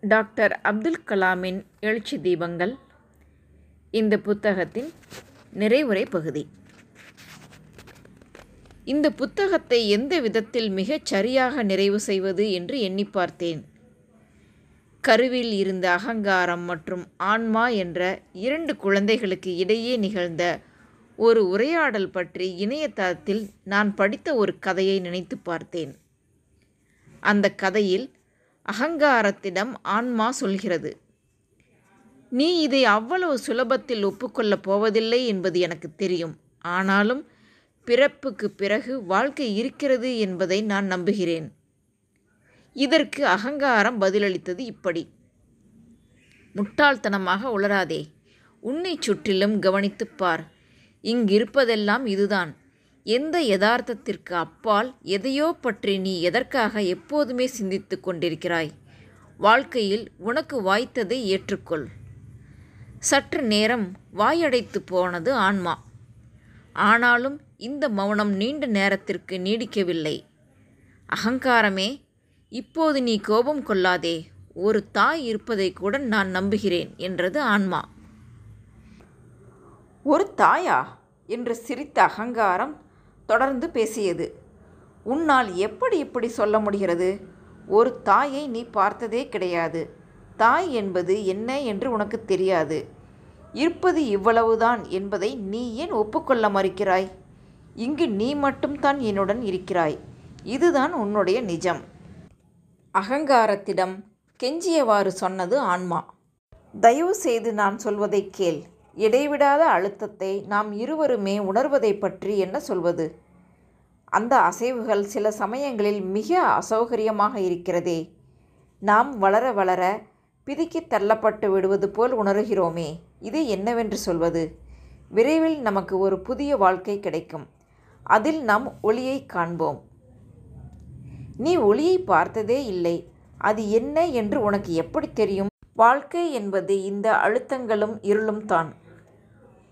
Doctor Abdul கலாமின் எழுச்சி தீபங்கள் இந்த புத்தகத்தின் நிறைவுரை பகுதி. இந்த புத்தகத்தை எந்த விதத்தில் மிகச் சரியாக நிறைவு செய்வது என்று எண்ணி பார்த்தேன். கருவில் இருந்த அகங்காரம் மற்றும் ஆன்மா என்ற இரண்டு குழந்தைகளுக்கு இடையே நிகழ்ந்த ஒரு உரையாடல் பற்றி இணையதளத்தில் நான் படித்த ஒரு கதையை நினைத்து பார்த்தேன். அந்த கதையில் அகங்காரத்திடம் ஆன்மா சொல்கிறது. நீ இதை அவ்வளவு சுலபத்தில் ஒப்புக்கொள்ளப் போவதில்லை என்பது எனக்கு தெரியும். ஆனாலும் பிறப்புக்கு பிறகு வாழ்க்கை இருக்கிறது என்பதை நான் நம்புகிறேன். இதற்கு அகங்காரம் பதிலளித்தது இப்படி. முட்டாள்தனமாக உளராதே உன்னை சுற்றிலும் கவனித்துப் பார். இங்கிருப்பதெல்லாம் இதுதான். எந்த யதார்த்தத்திற்கு அப்பால் எதையோ பற்றி நீ எதற்காக எப்போதுமே சிந்தித்து கொண்டிருக்கிறாய்? வாழ்க்கையில் உனக்கு வாய்த்ததை ஏற்றுக்கொள். சற்று நேரம் வாயடைத்து போனது ஆன்மா. ஆனாலும் இந்த மௌனம் நீண்ட நேரத்திற்கு நீடிக்கவில்லை. அகங்காரமே இப்போது நீ கோபம் கொள்ளாதே ஒரு தாய் இருப்பதை கூட நான் நம்புகிறேன் என்றது ஆன்மா. ஒரு தாயா? என்று சிரித்த அகங்காரம் தொடர்ந்து பேசியது. உன்னால் எப்படி இப்படி சொல்ல முடிகிறது? ஒரு தாயை நீ பார்த்ததே கிடையாது. தாய் என்பது என்ன என்று உனக்கு தெரியாது. இருப்பது இவ்வளவுதான் என்பதை நீ ஏன் ஒப்புக்கொள்ள மறுக்கிறாய்? இங்கு நீ மட்டும்தான் என்னுடன் இருக்கிறாய். இதுதான் உன்னுடைய நிஜம். அகங்காரத்திடம் கெஞ்சியவாறு சொன்னது ஆன்மா. தயவு செய்து நான் சொல்வதை கேள். இடைவிடாத அழுத்தத்தை நாம் இருவருமே உணர்வதை பற்றி என்ன சொல்வது? அந்த அசைவுகள் சில சமயங்களில் மிக அசௌகரியமாக இருக்கிறதே. நாம் வளர வளர பிதுக்கி தள்ளப்பட்டு விடுவது போல் உணர்கிறோமே இது என்னவென்று சொல்வது? விரைவில் நமக்கு ஒரு புதிய வாழ்க்கை கிடைக்கும். அதில் நாம் ஒளியை காண்போம். நீ ஒளியை பார்த்ததே இல்லை அது என்ன என்று உனக்கு எப்படி தெரியும்? வாழ்க்கை என்பது இந்த அழுத்தங்களும் இருளும் தான்.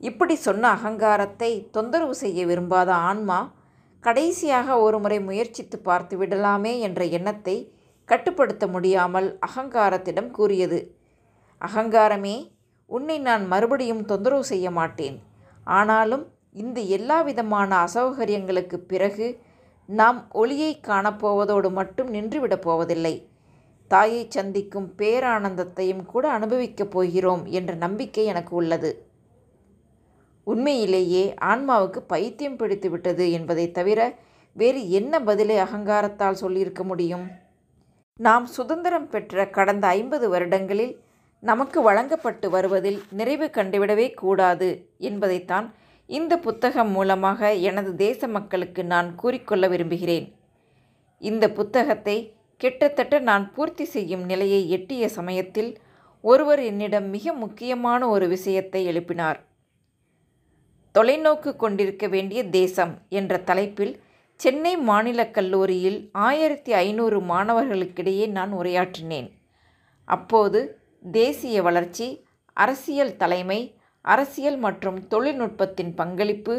இப்படி சொன்ன அகங்காரத்தை தொந்தரவு செய்ய விரும்பாத ஆன்மா கடைசியாக ஒருமுறை முயற்சித்து பார்த்து விடலாமே என்ற எண்ணத்தை கட்டுப்படுத்த முடியாமல் அகங்காரத்திடம் கூறியது. அகங்காரமே உன்னை நான் மறுபடியும் தொந்தரவு செய்ய மாட்டேன். ஆனாலும் இந்த எல்லா விதமான அசௌகரியங்களுக்கு பிறகு நாம் ஒளியை காணப்போவதோடு மட்டும் நின்றுவிடப் போவதில்லை. தாயை சந்திக்கும் பேரானந்தத்தையும் கூட அனுபவிக்கப் போகிறோம் என்ற நம்பிக்கை எனக்கு உள்ளது. உண்மையிலேயே ஆன்மாவுக்கு பைத்தியம் பிடித்து விட்டது என்பதை தவிர வேறு என்ன பதிலை அகங்காரத்தால் சொல்லியிருக்க முடியும்? நாம் சுதந்திரம் பெற்ற கடந்த ஐம்பது வருடங்களில் நமக்கு வழங்கப்பட்டு வருவதில் நிறைவு கண்டுவிடவே கூடாது என்பதைத்தான் இந்த புத்தகம் மூலமாக எனது தேச மக்களுக்கு நான் கூறிக்கொள்ள விரும்புகிறேன். இந்த புத்தகத்தை கிட்டத்தட்ட நான் பூர்த்தி செய்யும் நிலையை எட்டிய சமயத்தில் ஒருவர் என்னிடம் மிக முக்கியமான ஒரு விஷயத்தை எழுப்பினார். தொலைநோக்கு கொண்டிருக்க வேண்டிய தேசம் என்ற தலைப்பில் சென்னை மாநிலக் கல்லூரியில் ஆயிரத்தி ஐநூறு மாணவர்களுக்கிடையே நான் உரையாற்றினேன். அப்போது தேசிய வளர்ச்சி அரசியல் தலைமை அரசியல் மற்றும் தொழில்நுட்பத்தின் பங்களிப்பு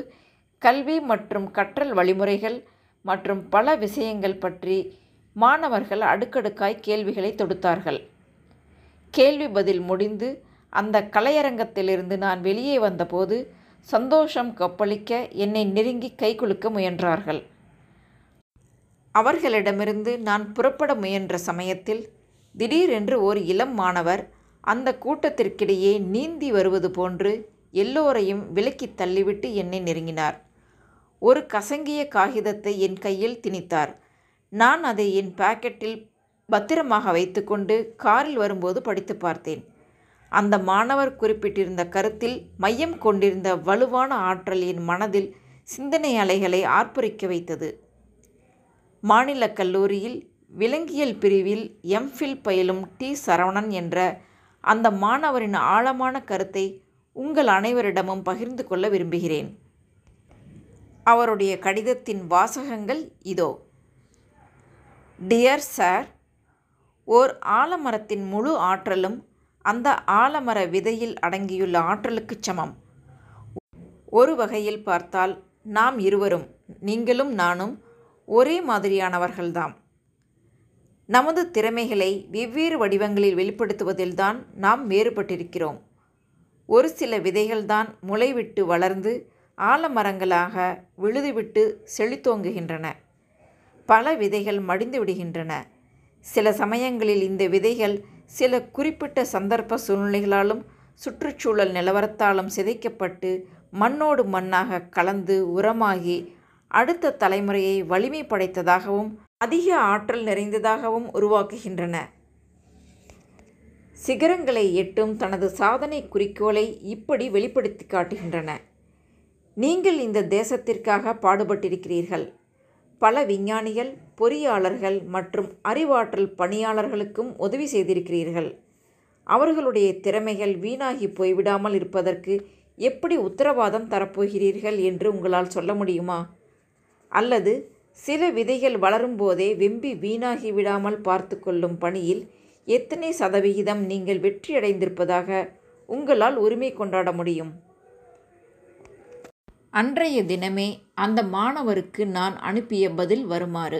கல்வி மற்றும் கற்றல் வழிமுறைகள் மற்றும் பல விஷயங்கள் பற்றி மாணவர்கள் அடுக்கடுக்காய் கேள்விகளை தொடுத்தார்கள். கேள்வி பதில் முடிந்து அந்த கலையரங்கத்திலிருந்து நான் வெளியே வந்தபோது சந்தோஷம் கொப்பளிக்க என்னை நெருங்கி கைகுலுக்க முயன்றார்கள். அவர்களிடமிருந்து நான் புறப்பட முயன்ற சமயத்தில் திடீரென்று ஒரு இளம் மாணவர் அந்த கூட்டத்திற்கிடையே நீந்தி வருவது போன்று எல்லோரையும் விலக்கி தள்ளிவிட்டு என்னை நெருங்கினார். ஒரு கசங்கிய காகிதத்தை என் கையில் திணித்தார். நான் அதை என் பாக்கெட்டில் பத்திரமாக வைத்துக்கொண்டு காரில் வரும்போது படித்து பார்த்தேன். அந்த மாணவர் குறிப்பிட்டிருந்த கருத்தில் மையம் கொண்டிருந்த வலுவான ஆற்றல் என் மனதில் சிந்தனை அலைகளை ஆர்ப்பரிக்க வைத்தது. மாநில கல்லூரியில் விலங்கியல் பிரிவில் எம்ஃபில் பயிலும் டி சரவணன் என்ற அந்த மாணவரின் ஆழமான கருத்தை உங்கள் அனைவரிடமும் பகிர்ந்து கொள்ள விரும்புகிறேன். அவருடைய கடிதத்தின் வாசகங்கள் இதோ. டியர் சார் ஓர் ஆலமரத்தின் முழு ஆற்றலும் அந்த ஆலமர விதையில் அடங்கியுள்ள ஆற்றலுக்கு சமம். ஒரு வகையில் பார்த்தால் நாம் இருவரும் நீங்களும் நானும் ஒரே மாதிரியானவர்கள்தாம். நமது திறமைகளை வெவ்வேறு வடிவங்களில் வெளிப்படுத்துவதில்தான் நாம் வேறுபட்டிருக்கிறோம். ஒரு சில விதைகள்தான் முளைவிட்டு வளர்ந்து ஆலமரங்களாக விழுதுவிட்டு செழித்தோங்குகின்றன. பல விதைகள் மடிந்து விடுகின்றன சில சமயங்களில் இந்த விதைகள் சில குறிப்பிட்ட சந்தர்ப்ப சூழ்நிலைகளாலும் சுற்றுச்சூழல் நிலவரத்தாலும் சிதைக்கப்பட்டு மண்ணோடு மண்ணாக கலந்து உரமாகி அடுத்த தலைமுறையை வலிமை படைத்ததாகவும் அதிக ஆற்றல் நிறைந்ததாகவும் உருவாக்குகின்றன. சிகரங்களை எட்டும் தனது சாதனை குறிக்கோளை இப்படி வெளிப்படுத்தி காட்டுகின்றன. நீங்கள் இந்த தேசத்திற்காக பாடுபட்டிருக்கிறீர்கள். பல விஞ்ஞானிகள் பொறியாளர்கள் மற்றும் அறிவாற்றல் பணியாளர்களுக்கும் உதவி செய்திருக்கிறீர்கள். அவர்களுடைய திறமைகள் வீணாகி போய்விடாமல் இருப்பதற்கு எப்படி உத்தரவாதம் தரப்போகிறீர்கள் என்று உங்களால் சொல்ல முடியுமா? அல்லது சில விதைகள் வளரும்போதே வெம்பி வீணாகி விடாமல் பார்த்து கொள்ளும் பணியில் எத்தனை சதவிகிதம் நீங்கள் வெற்றியடைந்திருப்பதாக உங்களால் உரிமை கொண்டாட முடியும்? அன்றைய தினமே அந்த மாணவருக்கு நான் அனுப்பிய பதில் வருமாறு.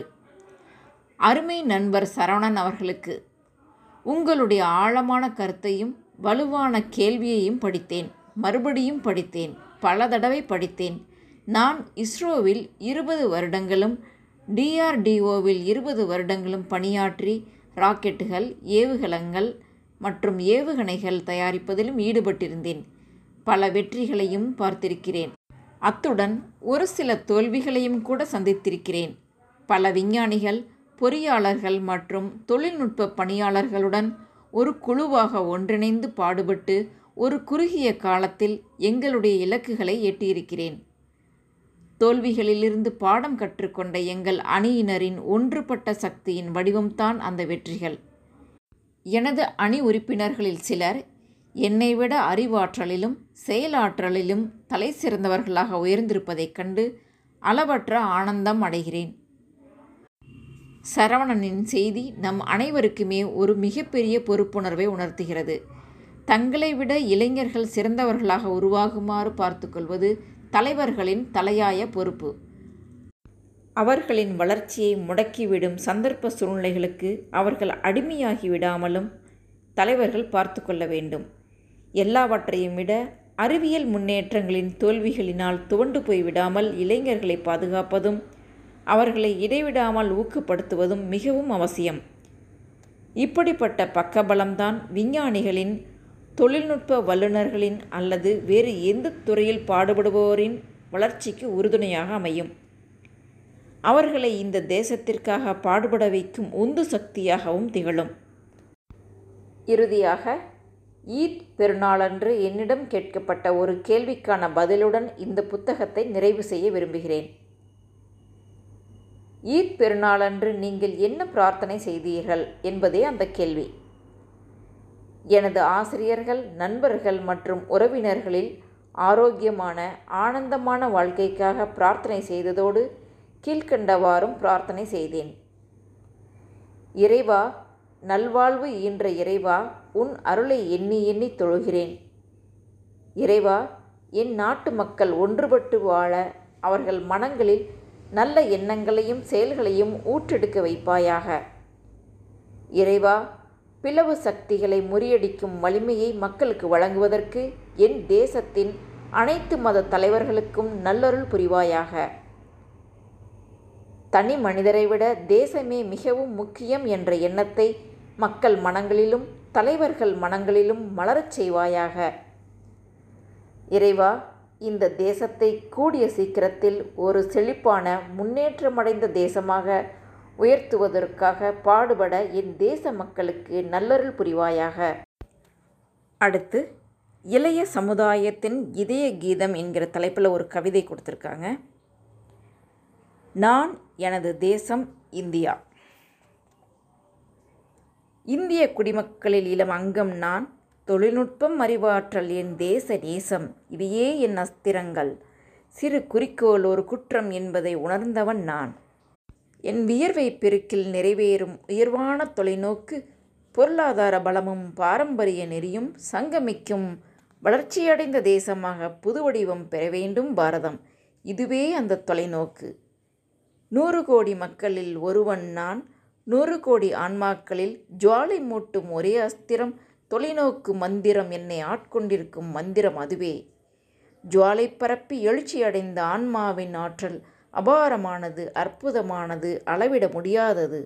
அருமை நண்பர் சரவணன் அவர்களுக்கு உங்களுடைய ஆழமான கருத்தையும் வலுவான கேள்வியையும் படித்தேன். மறுபடியும் படித்தேன். பல தடவை படித்தேன். நான் இஸ்ரோவில் இருபது வருடங்களும் டிஆர்டிஓவில் இருபது வருடங்களும் பணியாற்றி ராக்கெட்டுகள் ஏவுகலங்கள் மற்றும் ஏவுகணைகள் தயாரிப்பதிலும் ஈடுபட்டிருந்தேன். பல வெற்றிகளையும் பார்த்திருக்கிறேன். அத்துடன் ஒரு சில தோல்விகளையும் கூட சந்தித்திருக்கிறேன். பல விஞ்ஞானிகள் பொறியாளர்கள் மற்றும் தொழில்நுட்ப பணியாளர்களுடன் ஒரு குழுவாக ஒன்றிணைந்து பாடுபட்டு ஒரு குறுகிய காலத்தில் எங்களுடைய இலக்குகளை எட்டியிருக்கிறேன். தோல்விகளிலிருந்து பாடம் கற்றுக்கொண்ட எங்கள் அணியினரின் ஒன்றுபட்ட சக்தியின் வடிவம்தான் அந்த வெற்றிகள். எனது அணி உறுப்பினர்களில் சிலர் என்னை விட அறிவாற்றலிலும் செயலாற்றலிலும் தலை சிறந்தவர்களாக உயர்ந்திருப்பதைக் கண்டு அளவற்ற ஆனந்தம் அடைகிறேன். சரவணனின் செய்தி நம் அனைவருக்குமே ஒரு மிகப்பெரிய பொறுப்புணர்வை உணர்த்துகிறது. தங்களை விட இளைஞர்கள் சிறந்தவர்களாக உருவாகுமாறு பார்த்துக்கொள்வது தலைவர்களின் தலையாய பொறுப்பு. அவர்களின் வளர்ச்சியை முடக்கிவிடும் சந்தர்ப்ப சூழ்நிலைகளுக்கு அவர்கள் அடிமையாகி விடாமலும் தலைவர்கள் பார்த்து கொள்ள வேண்டும். எல்லாவற்றையும் விட அறிவியல் முன்னேற்றங்களின் தோல்விகளினால் துவண்டு போய்விடாமல் இளைஞர்களை பாதுகாப்பதும் அவர்களை இடைவிடாமல் ஊக்கப்படுத்துவதும் மிகவும் அவசியம். இப்படிப்பட்ட பக்கபலம்தான் விஞ்ஞானிகளின் தொழில்நுட்ப வல்லுநர்களின் அல்லது வேறு எந்த துறையில் பாடுபடுபவரின் வளர்ச்சிக்கு உறுதுணையாக அமையும். அவர்களை இந்த தேசத்திற்காக பாடுபட வைக்கும் உந்து சக்தியாகவும் திகழும். இறுதியாக ஈத் பெருநாளன்று என்னிடம் கேட்கப்பட்ட ஒரு கேள்விக்கான பதிலுடன் இந்த புத்தகத்தை நிறைவு செய்ய விரும்புகிறேன். ஈத் பெருநாளன்று நீங்கள் என்ன பிரார்த்தனை செய்தீர்கள் என்பதே அந்த கேள்வி. எனது ஆசிரியர்கள் நண்பர்கள் மற்றும் உறவினர்களில் ஆரோக்கியமான ஆனந்தமான வாழ்க்கைக்காக பிரார்த்தனை செய்ததோடு கீழ்கண்டவாறும் பிரார்த்தனை செய்தேன். இறைவா நல்வாழ்வு ஈன்ற இறைவா உன் அருளை எண்ணி எண்ணி தொழுகிறேன். இறைவா என் நாட்டு மக்கள் ஒன்றுபட்டு வாழ அவர்கள் மனங்களில் நல்ல எண்ணங்களையும் செயல்களையும் ஊற்றெடுக்க வைப்பாயாக. இறைவா பிளவு சக்திகளை முறியடிக்கும் வலிமையை மக்களுக்கு வழங்குவதற்கு என் தேசத்தின் அனைத்து மத தலைவர்களுக்கும் நல்லருள் புரிவாயாக. தனி மனிதரை விட தேசமே மிகவும் முக்கியம் என்ற எண்ணத்தை மக்கள் மனங்களிலும் தலைவர்கள் மனங்களிலும் மலரச் செய்வாயாக. இறைவா இந்த தேசத்தை கூடிய சீக்கிரத்தில் ஒரு செழிப்பான முன்னேற்றமடைந்த தேசமாக உயர்த்துவதற்காக பாடுபட என் தேச மக்களுக்கு நல்லருள் புரிவாயாக. அடுத்து இளைய சமுதாயத்தின் இதய கீதம் என்கிற தலைப்பில் ஒரு கவிதை கொடுத்துருக்காங்க. நான் எனது தேசம் இந்தியா. இந்திய குடிமக்களில் இளம் அங்கம் நான் தொழில்நுட்பம் அறிவாற்றல் என் தேச நேசம். இவையே என் அஸ்திரங்கள். சிறு குறிக்கோள் ஒரு குற்றம் என்பதை உணர்ந்தவன் நான். என் வியர்வை பெருக்கில் நிறைவேறும் உயர்வான தொலைநோக்கு பொருளாதார பலமும் பாரம்பரிய நெறியும் சங்கமிக்கும் வளர்ச்சியடைந்த தேசமாக புது வடிவம் பெற வேண்டும் பாரதம். இதுவே அந்த தொலைநோக்கு. நூறு கோடி மக்களில் ஒருவன் நான். நூறு கோடி ஆன்மாக்களில் ஜுவாலை மூட்டும் ஒரே அஸ்திரம். தொலைநோக்கு மந்திரம் என்னை ஆட்கொண்டிருக்கும் மந்திரம் அதுவே. ஜுவாலை பரப்பி எழுச்சியடைந்த ஆன்மாவின் ஆற்றல் அபாரமானது அற்புதமானது அளவிட முடியாதது.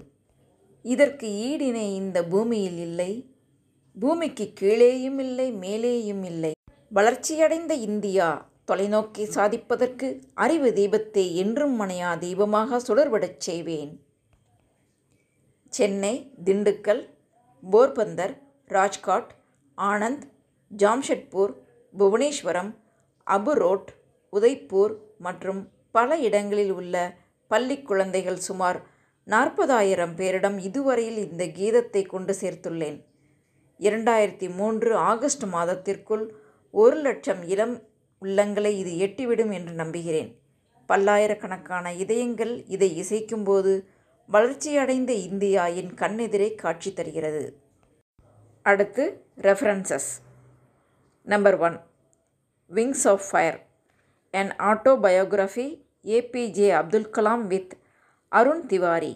இதற்கு ஈடினை இந்த பூமியில் இல்லை. பூமிக்கு கீழேயும் இல்லை மேலேயும் இல்லை. வளர்ச்சியடைந்த இந்தியா தொலைநோக்கி சாதிப்பதற்கு அறிவு தீபத்தை என்றும் மனையா தீபமாக சுடர்விடச் செய்வேன். சென்னை திண்டுக்கல் போர்பந்தர் ராஜ்காட் ஆனந்த் ஜாம்ஷெட்பூர் புவனேஸ்வரம் அபுரோட் உதய்பூர் மற்றும் பல இடங்களில் உள்ள பள்ளி குழந்தைகள் சுமார் நாற்பதாயிரம் பேரிடம் இதுவரையில் இந்த கீதத்தை கொண்டு சேர்த்துள்ளேன். இரண்டாயிரத்தி மூன்று ஆகஸ்ட் மாதத்திற்குள் ஒரு லட்சம் இளம் உள்ளங்களை இது எட்டிவிடும் என்று நம்புகிறேன். பல்லாயிரக்கணக்கான இதயங்கள் இதை இசைக்கும்போது வளர்ச்சியடைந்த இந்தியா என் கண்ணெதிரே காட்சி தருகிறது. அடுத்து references number one Wings of Fire an autobiography APJ Abdul Kalam with Arun Tiwari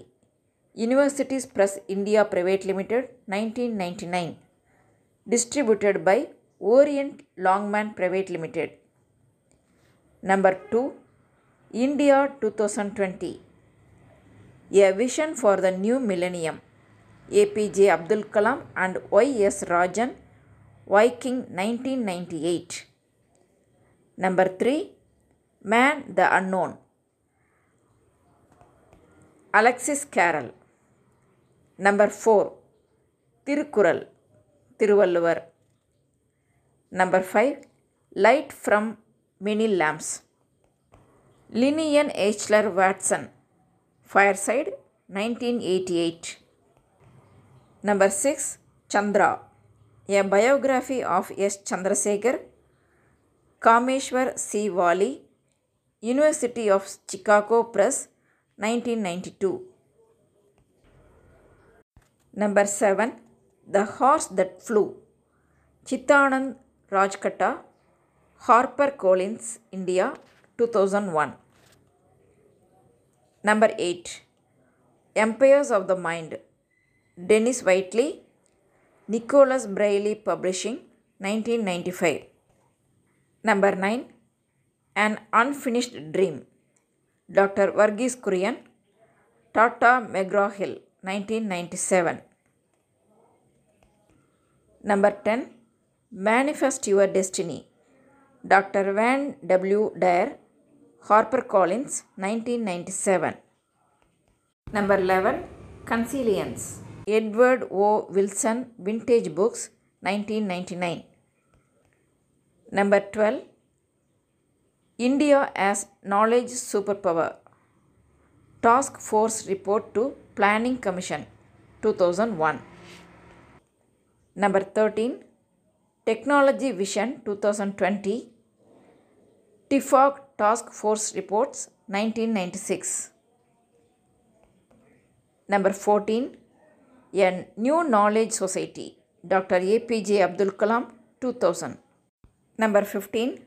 Universities Press India Private Limited nineteen ninety nine distributed by Orient Longman Private Limited number two India two thousand twenty A Vision for the New Millennium, APJ Abdul Kalam and YS Rajan, Viking 1998. Number 3 Man the Unknown Alexis Carroll. Number 4 Tirukural Tiruvalluvar. Number 5 Light from Many Lamps Linian Hler Watson Fireside 1988. Number 6 Chandra, a biography of S. Chandrasekhar, Kameshwar C. Wali, University of Chicago Press 1992. Number 7 The Horse That Flew, Chitanand Rajkata, Harper Collins, India 2001. Number 8 Empires of the Mind Dennis Whiteley Nicholas Braille Publishing 1995 Number 9 An Unfinished Dream Dr. Varghese Kurian Tata McGraw Hill 1997 Number 10 Manifest Your Destiny Dr. Van W. Dyer HarperCollins 1997 Number 11 Consilience Edward O Wilson Vintage books nineteen ninety nine number twelve India as knowledge super power task force report to planning commission two thousand one number thirteen technology vision two thousand twenty TIFAC task force reports nineteen ninety six number fourteen Number 14 A New Knowledge Society Dr. APJ Abdul Kalam 2000. Number 15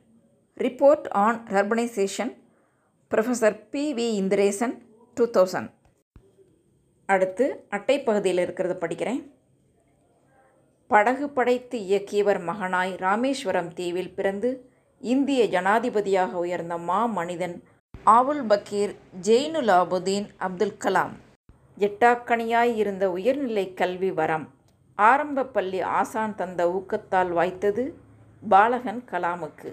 Report on Urbanization Professor P. V. Indiresan 2000. அடுத்து அட்டை பகுதியில் இருக்கிறத படிக்கிறேன் படகு படைத்து இயக்கியவர் மகனாய் ராமேஸ்வரம் தீவில் பிறந்து இந்திய ஜனாதிபதியாக உயர்ந்த மா மனிதன் ஆவுல் பக்கீர் ஜெயினுலாபுதீன் அப்துல் கலாம் எட்டாக்கணியாய் இருந்த உயர்நிலை கல்வி வரம் ஆரம்ப பள்ளி ஆசான் தந்த ஊக்கத்தால் வாய்த்தது பாலகன் கலாமுக்கு.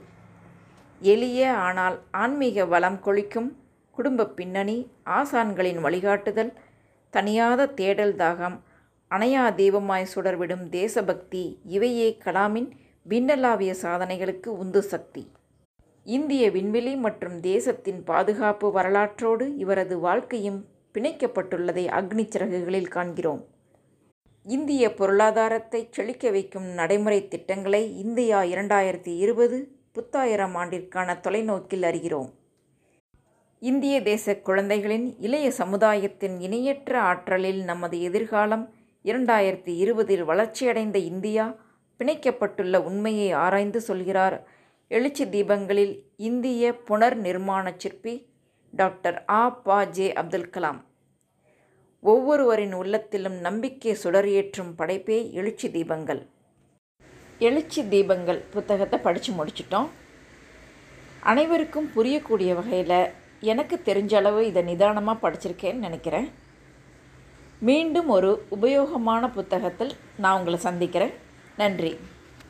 எளிய ஆனால் ஆன்மீக வளம் கொளிக்கும் குடும்ப பின்னணி ஆசான்களின் வழிகாட்டுதல் தனியாத தேடல் தாகம் அணையா தெய்வமாய் சுடர்விடும் தேசபக்தி இவையே கலாமின் விண்ணலாவிய சாதனைகளுக்கு உந்து சக்தி. இந்திய விண்வெளி மற்றும் தேசத்தின் பாதுகாப்பு வரலாற்றோடு இவரது வாழ்க்கையும் பிணைக்கப்பட்டுள்ளதை அக்னி சிறகுகளில் காண்கிறோம். இந்திய பொருளாதாரத்தை செழிக்க வைக்கும் நடைமுறை திட்டங்களை இந்தியா இரண்டாயிரத்தி இருபது புத்தாயிரம் ஆண்டிற்கான தொலைநோக்கில் அறிகிறோம். இந்திய தேச குழந்தைகளின் இளைய சமுதாயத்தின் இணையற்ற ஆற்றலில் நமது எதிர்காலம் இரண்டாயிரத்தி இருபதில் வளர்ச்சியடைந்த இந்தியா பிணைக்கப்பட்டுள்ள உண்மையை ஆராய்ந்து சொல்கிறார். எழுச்சி தீபங்களில் இந்திய புனர் நிர்மாண சிற்பி டாக்டர் ஆ பா ஜே அப்துல் கலாம். ஒவ்வொருவரின் உள்ளத்திலும் நம்பிக்கை சுடர் ஏற்றும் படைப்பே எழுச்சி தீபங்கள். எழுச்சி தீபங்கள் புத்தகத்தை படித்து முடிச்சிட்டோம். அனைவருக்கும் புரியக்கூடிய வகையில் எனக்கு தெரிஞ்ச அளவு இதை நிதானமாக படிச்சிருக்கேன்னு நினைக்கிறேன். மீண்டும் ஒரு உபயோகமான புத்தகத்தில் நான் உங்களை சந்திக்கிறேன். நன்றி.